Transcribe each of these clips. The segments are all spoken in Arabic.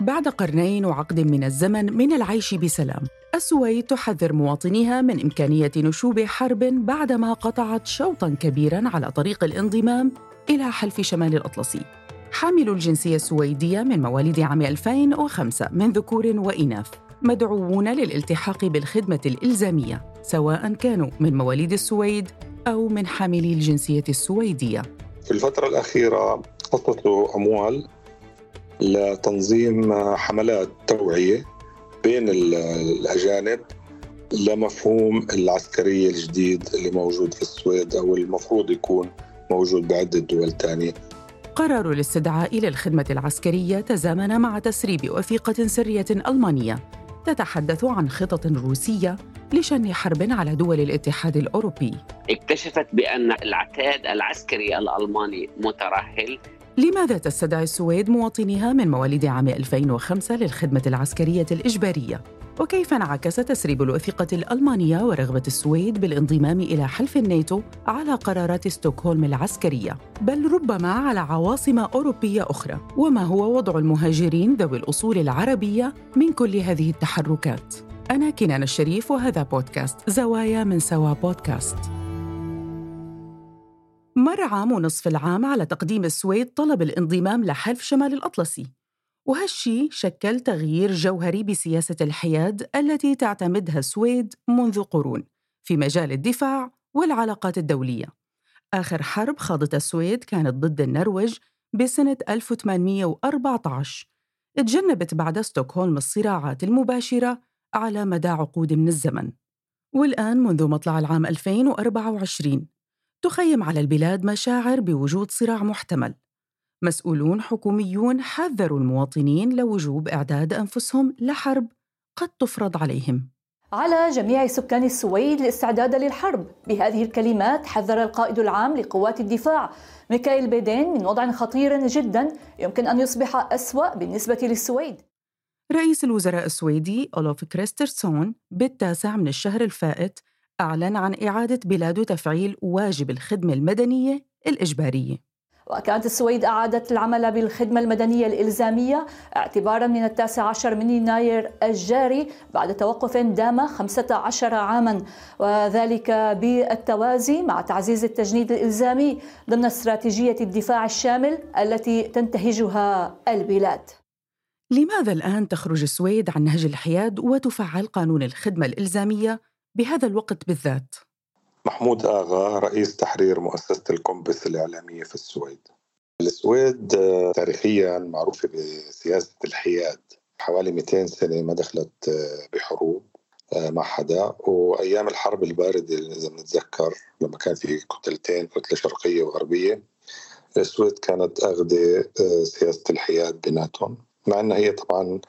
بعد قرنين وعقد من الزمن من العيش بسلام. السويد تحذر مواطنيها من إمكانية نشوب حرب بعدما قطعت شوطاً كبيراً على طريق الانضمام إلى حلف شمال الأطلسي. حامل الجنسية السويدية من مواليد عام 2005 من ذكور وإناث مدعوون للالتحاق بالخدمة الإلزامية سواء كانوا من مواليد السويد أو من حاملي الجنسية السويدية. في الفترة الأخيرة خصصوا أموال لتنظيم حملات توعية بين الأجانب لمفهوم العسكرية الجديد اللي موجود في السويد أو المفروض يكون موجود بعدة دول تانية. قرار الاستدعاء للخدمة العسكرية تزامن مع تسريب وثيقة سرية ألمانية. تتحدث عن خطط روسية لشن حرب على دول الاتحاد الأوروبي. اكتشفت بأن العتاد العسكري الألماني مترهل لماذا تستدعي السويد مواطنيها من مواليد عام 2005 للخدمة العسكرية الإجبارية؟ وكيف انعكس تسريب الوثيقة الألمانية ورغبة السويد بالانضمام إلى حلف الناتو على قرارات ستوكهولم العسكرية؟ بل ربما على عواصم أوروبية أخرى. وما هو وضع المهاجرين ذوي الأصول العربية من كل هذه التحركات؟ أنا كنان الشريف وهذا بودكاست زوايا من سوا بودكاست. مر عام ونصف العام على تقديم السويد طلب الانضمام لحلف شمال الأطلسي. وهالشي شكل تغيير جوهري بسياسة الحياد التي تعتمدها السويد منذ قرون في مجال الدفاع والعلاقات الدولية. آخر حرب خاضتها السويد كانت ضد النرويج بسنة 1814 تجنبت بعد ستوكهولم الصراعات المباشرة على مدى عقود من الزمن. والآن منذ مطلع العام 2024 تخيم على البلاد مشاعر بوجود صراع محتمل. مسؤولون حكوميون حذروا المواطنين لوجوب إعداد أنفسهم لحرب قد تفرض عليهم. على جميع سكان السويد الاستعداد للحرب. بهذه الكلمات حذر القائد العام لقوات الدفاع ميكائيل بيدين من وضع خطير جدا يمكن أن يصبح أسوأ بالنسبة للسويد. رئيس الوزراء السويدي أولوف كريسترسون بالتاسع من الشهر الفائت أعلن عن إعادة بلاده تفعيل واجب الخدمة المدنية الإجبارية وكانت السويد أعادت العمل بالخدمة المدنية الإلزامية اعتبارا من التاسع عشر من يناير الجاري بعد توقف دام 15 عاما. وذلك بالتوازي مع تعزيز التجنيد الإلزامي ضمن استراتيجية الدفاع الشامل التي تنتهجها البلاد. لماذا الآن تخرج السويد عن نهج الحياد وتفعل قانون الخدمة الإلزامية؟ بهذا الوقت بالذات؟ محمود آغا رئيس تحرير مؤسسة الكومبس الإعلامية في السويد. السويد آه، تاريخيا معروفة بسياسة الحياد. حوالي 200 سنة ما دخلت آه، بحروب آه، مع حدا. وأيام الحرب الباردة اذا بنتذكر لما كان في كتلتين كتله شرقية وغربية السويد كانت اخذه سياسة الحياد بيناتهم. مع إنها هي طبعا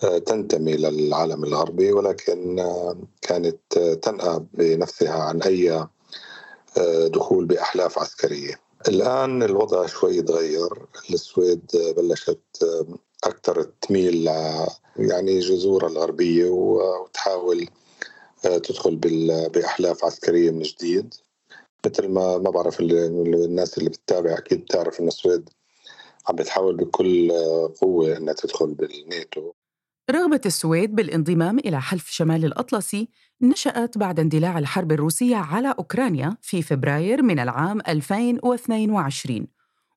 تنتمي للعالم الغربي ولكن كانت تنأى بنفسها عن أي آه، دخول بأحلاف عسكرية. الآن الوضع شوي تغير السويد بلشت آه، أكثر تميل يعني جذورها الغربية وتحاول آه، تدخل بأحلاف عسكرية من جديد. مثل ما ما بعرف الناس اللي بتتابع أكيد بتعرف إن السويد عم بتحاول بكل قوة إنها تدخل بالناتو. رغبة السويد بالانضمام إلى حلف شمال الأطلسي نشأت بعد اندلاع الحرب الروسية على أوكرانيا في فبراير من العام 2022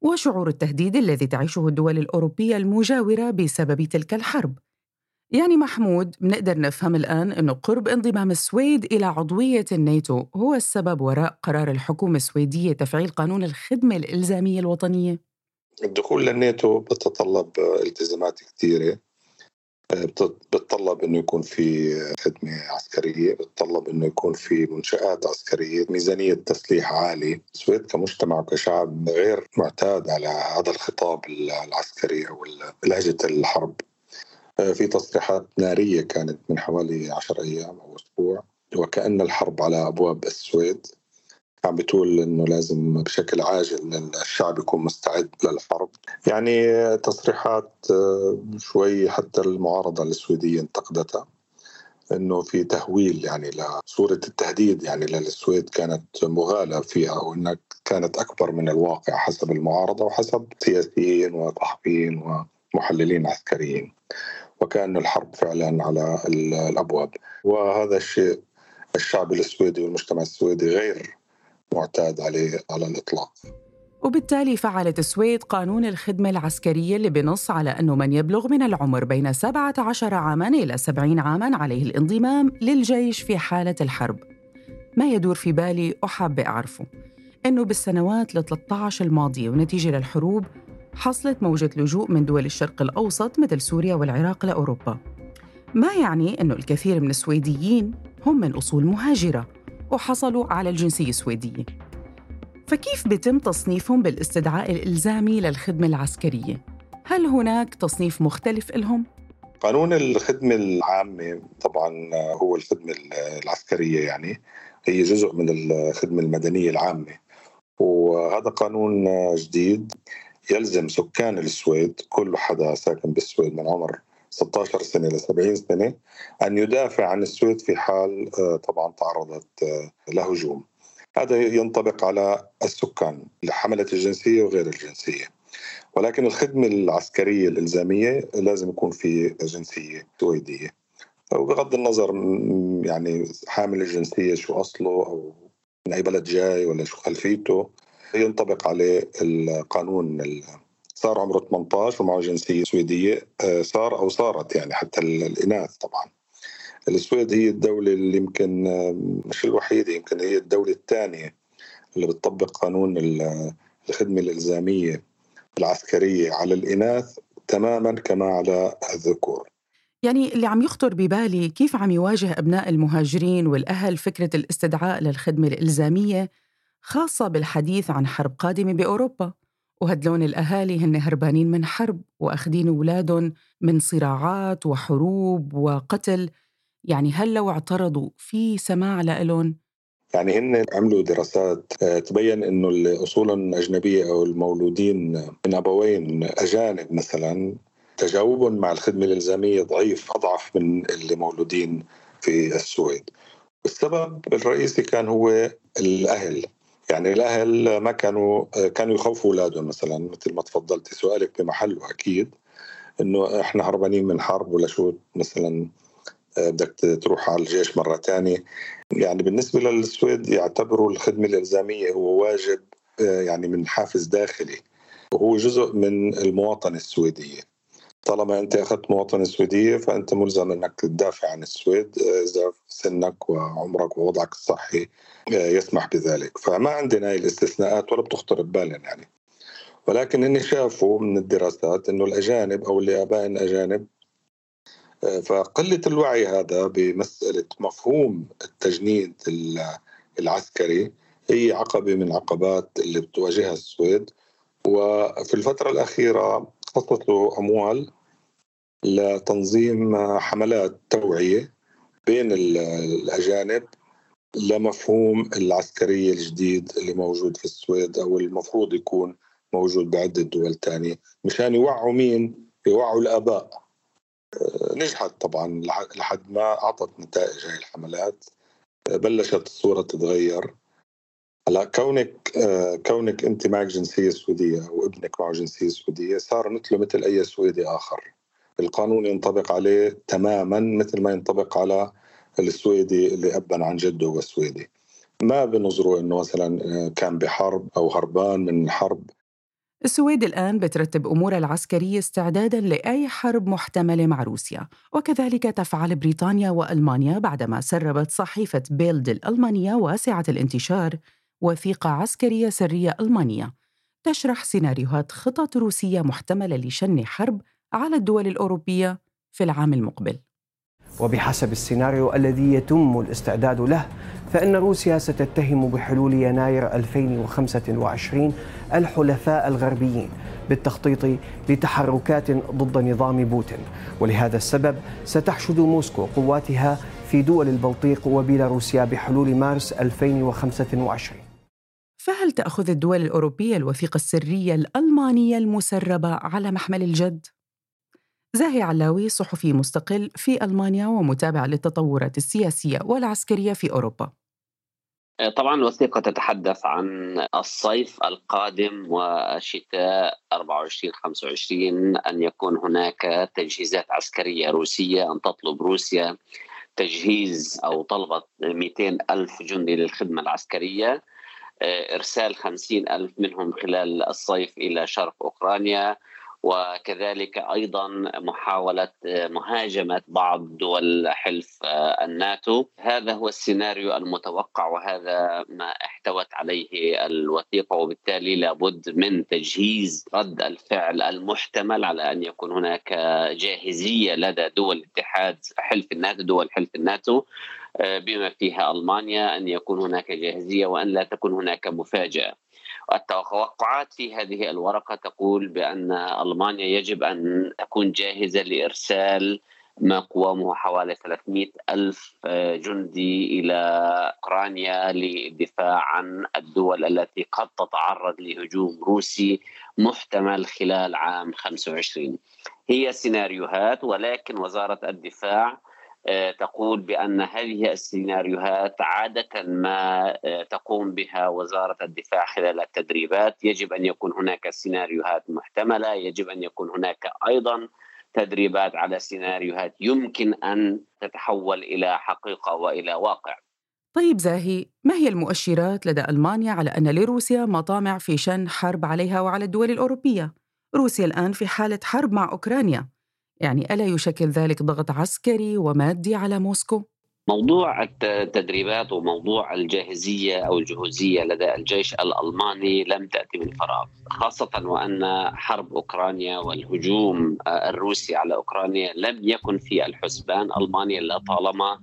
وشعور التهديد الذي تعيشه الدول الأوروبية المجاورة بسبب تلك الحرب. يعني محمود بنقدر نفهم الآن أنه قرب انضمام السويد إلى عضوية الناتو هو السبب وراء قرار الحكومة السويدية تفعيل قانون الخدمة الإلزامية الوطنية. الدخول للناتو بتتطلب التزامات كثيرة. بتطلب إنه يكون في خدمة عسكرية بتطلب إنه يكون في منشآت عسكرية ميزانية تسليح عالي السويد كمجتمع وكشعب غير معتاد على هذا الخطاب العسكري أو لهجة الحرب. في تصريحات نارية كانت من حوالي 10 أيام أو أسبوع وكأن الحرب على أبواب السويد. عم بتقول إنه لازم بشكل عاجل الشعب يكون مستعد للحرب. يعني تصريحات آه، شوي حتى المعارضة السويدية انتقدتها إنه في تهويل يعني لصورة التهديد. يعني للسويد كانت مغالى فيها وانها كانت أكبر من الواقع حسب المعارضة وحسب سياسيين وصحفيين محللين عسكريين. وكأن الحرب فعلا على الأبواب. وهذا الشيء الشعب السويدي والمجتمع السويدي غير معتاد عليه على الإطلاق. وبالتالي فعلت السويد قانون الخدمة العسكرية اللي بنص على أنه من يبلغ من العمر بين 17 عاماً إلى 70 عاماً عليه الانضمام للجيش في حالة الحرب. ما يدور في بالي وحابة أعرفه أنه بالسنوات ال 13 الماضية ونتيجة للحروب حصلت موجة لجوء من دول الشرق الأوسط مثل سوريا والعراق لأوروبا. ما يعني أنه الكثير من السويديين هم من أصول مهاجرة. وحصلوا على الجنسية السويدية فكيف بتم تصنيفهم بالاستدعاء الإلزامي للخدمة العسكرية؟ هل هناك تصنيف مختلف لهم؟ قانون الخدمة العامة طبعا هو الخدمة العسكرية يعني هي جزء من الخدمة المدنية العامة وهذا قانون جديد يلزم سكان السويد كل حدا ساكن بالسويد من عمر 16 سنة ل 70 سنة أن يدافع عن السويد في حال طبعا تعرضت لهجوم. هذا ينطبق على السكان حملة الجنسية وغير الجنسية. ولكن الخدمة العسكرية الإلزامية لازم يكون في جنسية سويدية. وبغض النظر يعني حامل الجنسية شو أصله أو من أي بلد جاي ولا شو خلفيته ينطبق عليه القانون صار عمره 18 ومعه جنسية سويدية آه، صار أو صارت يعني حتى الإناث طبعا. السويد هي الدولة اللي يمكن مش الوحيدة يمكن هي الدولة الثانية اللي بتطبق قانون الخدمة الإلزامية العسكرية على الإناث تماما كما على الذكور. يعني اللي عم يخطر ببالي كيف عم يواجه أبناء المهاجرين والأهل فكرة الاستدعاء للخدمة الإلزامية خاصة بالحديث عن حرب قادمة بأوروبا؟ وهدلون الأهالي هن هربانين من حرب وأخذين أولادهم من صراعات وحروب وقتل يعني هل لو اعترضوا في سماع لهم؟ يعني هن عملوا دراسات آه، تبين إنه الاصول الاجنبيه أو المولودين من أبوين أجانب مثلا تجاوبهم مع الخدمة الإلزامية ضعيف أضعف من اللي مولودين في السويد. السبب الرئيسي كان هو الأهل يعني الأهل ما كانوا آه، كانوا يخوفوا أولادهم مثلا مثل ما تفضلتي سؤالك بمحله أكيد إنه إحنا هربانين من حرب ولا شو مثلا بدك تروح على الجيش مرة ثانية يعني بالنسبة للسويد يعتبروا الخدمة الإلزامية هو واجب آه، يعني من حافز داخلي وهو جزء من المواطنة السويدية. طالما أنت أخذت مواطنة سويدية فأنت ملزم أنك تدافع عن السويد آه، إذا سنك وعمرك ووضعك الصحي آه، يسمح بذلك. فما عندنا هاي الاستثناءات ولا بتخطر ببالنا يعني. ولكن إني شافوا من الدراسات إنه الأجانب أو اللي ابائهم اجانب فقلة الوعي هذا بمسألة مفهوم التجنيد العسكري هي عقبة من العقبات اللي بتواجهها السويد. وفي الفترة الأخيرة خصصوا أموال لتنظيم حملات توعية بين الأجانب لمفهوم العسكرية الجديد اللي موجود في السويد أو المفروض يكون موجود بعدة دول تانية مشان يوعوا مين؟ يوعوا الآباء. نجحت طبعا لحد ما أعطت نتائج هاي الحملات. بلشت الصورة تتغير. هلا كونك كونك انت معك جنسية سويدية وابنك معه جنسية سويدية صار مثله مثل أي سويدي آخر. القانون ينطبق عليه تماما مثل ما ينطبق على السويدي اللي ابا عن جده هو سويدي. ما بنظروا إنه مثلا كان بحرب أو هربان من حرب السويد الآن بترتب أمورها العسكرية استعدادا لأي حرب محتملة مع روسيا وكذلك تفعل بريطانيا وألمانيا بعدما سربت صحيفة بيلد الألمانية واسعة الانتشار. وثيقة عسكرية سرية ألمانية. تشرح سيناريوهات خطط روسية محتملة لشن حرب على الدول الأوروبية في العام المقبل. وبحسب السيناريو الذي يتم الاستعداد له فإن روسيا ستتهم بحلول يناير 2025 الحلفاء الغربيين بالتخطيط لتحركات ضد نظام بوتين. ولهذا السبب ستحشد موسكو قواتها في دول البلطيق وبيلاروسيا بحلول مارس 2025 فهل تأخذ الدول الأوروبية الوثيقة السرية الألمانية المسربة على محمل الجد؟ زاهي علاوي صحفي مستقل في ألمانيا ومتابع للتطورات السياسية والعسكرية في أوروبا طبعا الوثيقة تتحدث عن الصيف القادم وشتاء 24 25 أن يكون هناك تجهيزات عسكرية روسية أن تطلب روسيا تجهيز أو طلبت 200 ألف جندي للخدمة العسكرية إرسال 50 ألف منهم خلال الصيف إلى شرق أوكرانيا وكذلك أيضا محاولة مهاجمة بعض دول حلف الناتو. هذا هو السيناريو المتوقع وهذا ما احتوت عليه الوثيقة وبالتالي لابد من تجهيز رد الفعل المحتمل على أن يكون هناك جاهزية لدى دول الاتحاد حلف الناتو دول حلف الناتو. بما فيها ألمانيا أن يكون هناك جاهزية وأن لا تكون هناك مفاجأة. التوقعات في هذه الورقة تقول بأن ألمانيا يجب أن تكون جاهزة لإرسال ما قوامه حوالي 300 ألف جندي إلى أوكرانيا للدفاع عن الدول التي قد تتعرض لهجوم روسي محتمل خلال عام 25 هي سيناريوهات ولكن وزارة الدفاع آه، تقول بأن هذه السيناريوهات عادة ما آه، تقوم بها وزارة الدفاع خلال التدريبات. يجب أن يكون هناك سيناريوهات محتملة يجب أن يكون هناك أيضا تدريبات على سيناريوهات يمكن أن تتحول إلى حقيقة وإلى واقع. طيب زاهي ما هي المؤشرات لدى ألمانيا على أن لروسيا مطامع في شن حرب عليها وعلى الدول الأوروبية؟ روسيا الآن في حالة حرب مع أوكرانيا. يعني ألا يشكل ذلك ضغط عسكري ومادي على موسكو؟ موضوع التدريبات وموضوع الجاهزية أو الجهوزية لدى الجيش الألماني لم تأتي من فراغ خاصة وأن حرب أوكرانيا والهجوم الروسي على أوكرانيا لم يكن في الحسبان ألمانيا لطالما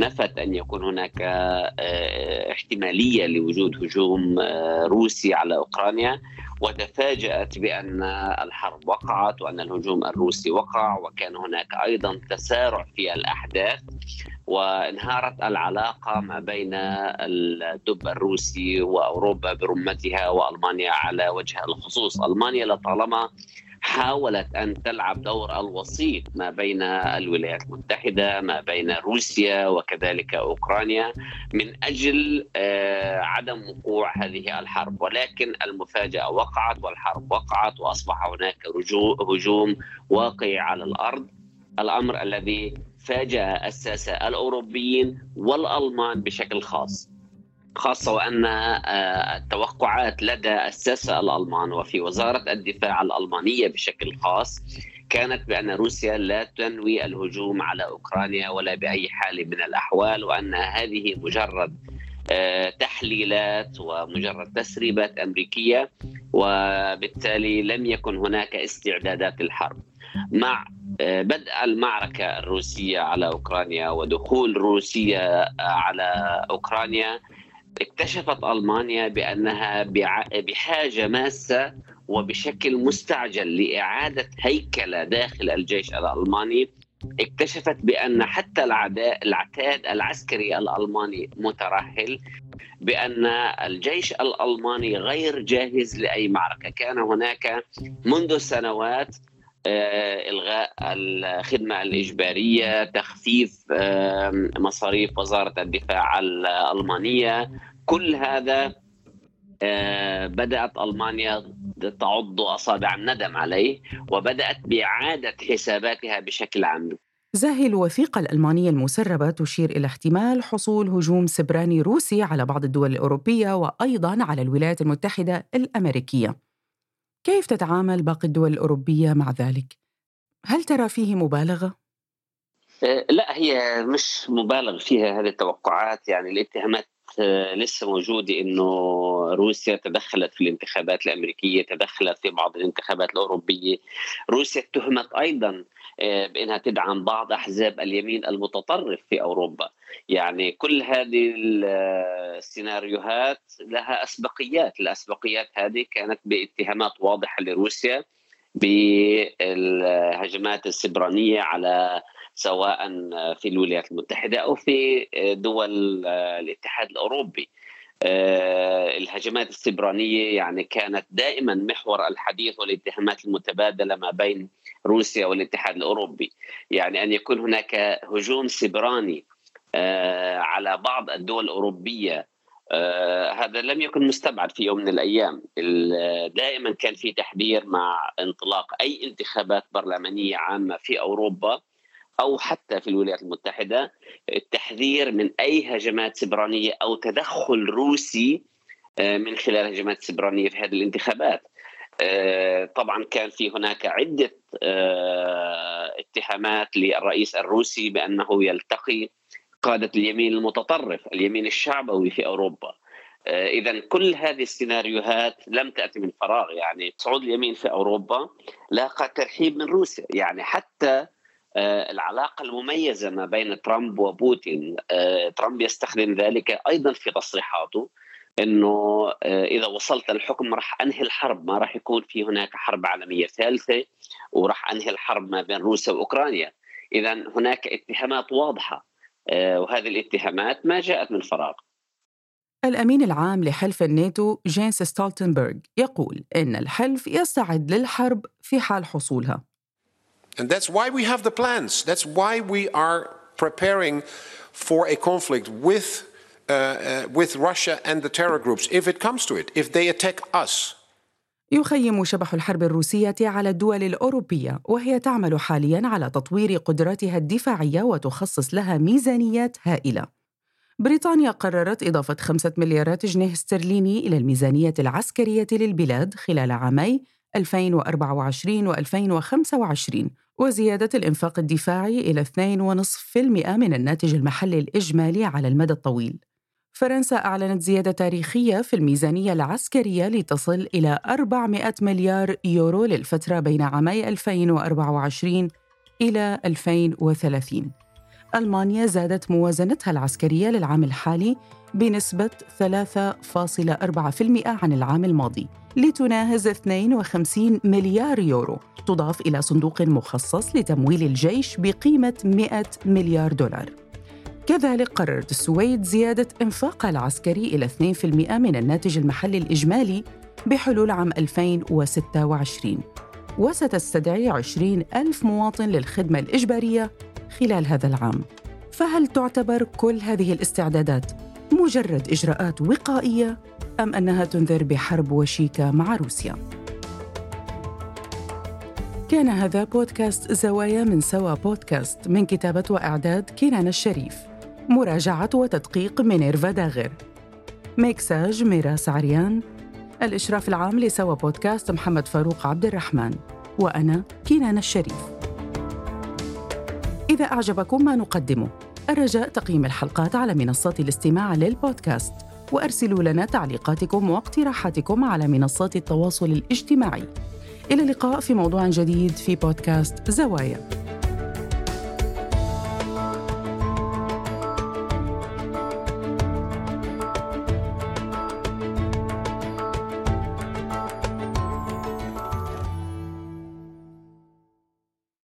نفت أن يكون هناك آه، احتمالية لوجود هجوم آه، روسي على أوكرانيا وتفاجأت بأن الحرب وقعت وأن الهجوم الروسي وقع وكان هناك أيضا تسارع في الأحداث وانهارت العلاقة ما بين الدب الروسي وأوروبا برمتها وألمانيا على وجه الخصوص، ألمانيا لطالما حاولت أن تلعب دور الوسيط ما بين الولايات المتحدة ما بين روسيا وكذلك أوكرانيا من أجل آه، عدم وقوع هذه الحرب. ولكن المفاجأة وقعت والحرب وقعت وأصبح هناك هجوم واقعي على الأرض. الأمر الذي فاجأ الساسة الأوروبيين والألمان بشكل خاص. خاصة وأن آه، التوقعات لدى الساسة الألمان وفي وزارة الدفاع الألمانية بشكل خاص كانت بأن روسيا لا تنوي الهجوم على أوكرانيا ولا بأي حال من الأحوال وأن هذه مجرد آه، تحليلات ومجرد تسريبات أمريكية وبالتالي لم يكن هناك استعدادات للحرب. مع آه، بدء المعركة الروسية على أوكرانيا ودخول روسيا على أوكرانيا اكتشفت ألمانيا بأنها بحاجة ماسة وبشكل مستعجل لإعادة هيكلة داخل الجيش الألماني. اكتشفت بأن حتى العتاد العسكري الألماني مترهل بأن الجيش الألماني غير جاهز لأي معركة، كان هناك منذ سنوات آه، إلغاء الخدمة الإجبارية، تخفيف مصاريف وزارة الدفاع الألمانية، كل هذا آه، بدأت ألمانيا تعض أصابع الندم عليه وبدأت بإعادة حساباتها بشكل عام. زاهي الوثيقة الألمانية المسربة تشير إلى احتمال حصول هجوم سبراني روسي على بعض الدول الأوروبية وأيضا على الولايات المتحدة الأمريكية. كيف تتعامل باقي الدول الأوروبية مع ذلك؟ هل ترى فيه مبالغة؟ آه، لا هي مش مبالغ فيها هذه التوقعات يعني الاتهامات لسه موجودة إنه روسيا تدخلت في الانتخابات الأمريكية، تدخلت في بعض الانتخابات الأوروبية. روسيا اتهمت أيضا آه، بإنها تدعم بعض أحزاب اليمين المتطرف في أوروبا. يعني كل هذه السيناريوهات لها أسبقيات، الأسبقيات هذه كانت باتهامات واضحة لروسيا بالهجمات السبرانية على سواء في الولايات المتحدة أو في دول الاتحاد الأوروبي. آه، الهجمات السبرانية يعني كانت دائما محور الحديث والاتهامات المتبادلة ما بين روسيا والاتحاد الأوروبي، يعني أن يكون هناك هجوم سبراني آه، على بعض الدول الأوروبية آه هذا لم يكن مستبعد في يوم من الأيام. دائما كان في تحذير مع انطلاق أي انتخابات برلمانية عامة في أوروبا أو حتى في الولايات المتحدة التحذير من أي هجمات سبرانية أو تدخل روسي آه، من خلال هجمات سبرانية في هذه الانتخابات. آه، طبعا كان في هناك عدة اتهامات للرئيس الروسي بأنه يلتقي قادة اليمين المتطرف، اليمين الشعبوي في أوروبا. اذا كل هذه السيناريوهات لم تأتي من فراغ يعني صعود اليمين في أوروبا لاقى ترحيب من روسيا. يعني حتى آه، العلاقة المميزة ما بين ترامب وبوتين آه، ترامب يستخدم ذلك أيضا في تصريحاته إنه آه، إذا وصلت للحكم راح أنهي الحرب ما راح يكون في هناك حرب عالمية ثالثة وراح أنهي الحرب ما بين روسيا وأوكرانيا. اذا هناك اتهامات واضحة. وهذه الاتهامات ما جاءت من فراغ الأمين العام لحلف الناتو جينس ستولتنبرغ يقول إن الحلف يستعد للحرب في حال حصولها And that's why we have the plans. That's why we are preparing for a conflict with, uh, uh, with Russia and the terror groups, if it comes to it, if they attack us. يخيم شبح الحرب الروسية على الدول الأوروبية وهي تعمل حاليا على تطوير قدراتها الدفاعية وتخصص لها ميزانيات هائلة. بريطانيا قررت إضافة خمسة مليارات جنيه استرليني إلى الميزانية العسكرية للبلاد خلال عامي 2024 و2025 وزيادة الإنفاق الدفاعي إلى 2.5% من الناتج المحلي الإجمالي على المدى الطويل. فرنسا أعلنت زيادة تاريخية في الميزانية العسكرية لتصل إلى 400 مليار يورو للفترة بين عامي 2024 إلى 2030. ألمانيا زادت موازنتها العسكرية للعام الحالي بنسبة 3.4% عن العام الماضي لتناهز 52 مليار يورو تضاف إلى صندوق مخصص لتمويل الجيش بقيمة 100 مليار دولار كذلك قررت السويد زيادة إنفاقها العسكري إلى 2% من الناتج المحلي الإجمالي بحلول عام 2026 وستستدعي 20 ألف مواطن للخدمة الإجبارية خلال هذا العام. فهل تعتبر كل هذه الاستعدادات مجرد إجراءات وقائية أم أنها تنذر بحرب وشيكة مع روسيا؟ كان هذا بودكاست زوايا من سوا بودكاست من كتابة وإعداد كنان الشريف. مراجعة وتدقيق مينيرفا داغر. ميكساج ميراس عريان الإشراف العام لسوا بودكاست محمد فاروق عبد الرحمن. وأنا كنان الشريف. إذا أعجبكم ما نقدمه الرجاء تقييم الحلقات على منصات الاستماع للبودكاست. وأرسلوا لنا تعليقاتكم واقتراحاتكم على منصات التواصل الاجتماعي. إلى اللقاء في موضوع جديد في بودكاست زوايا.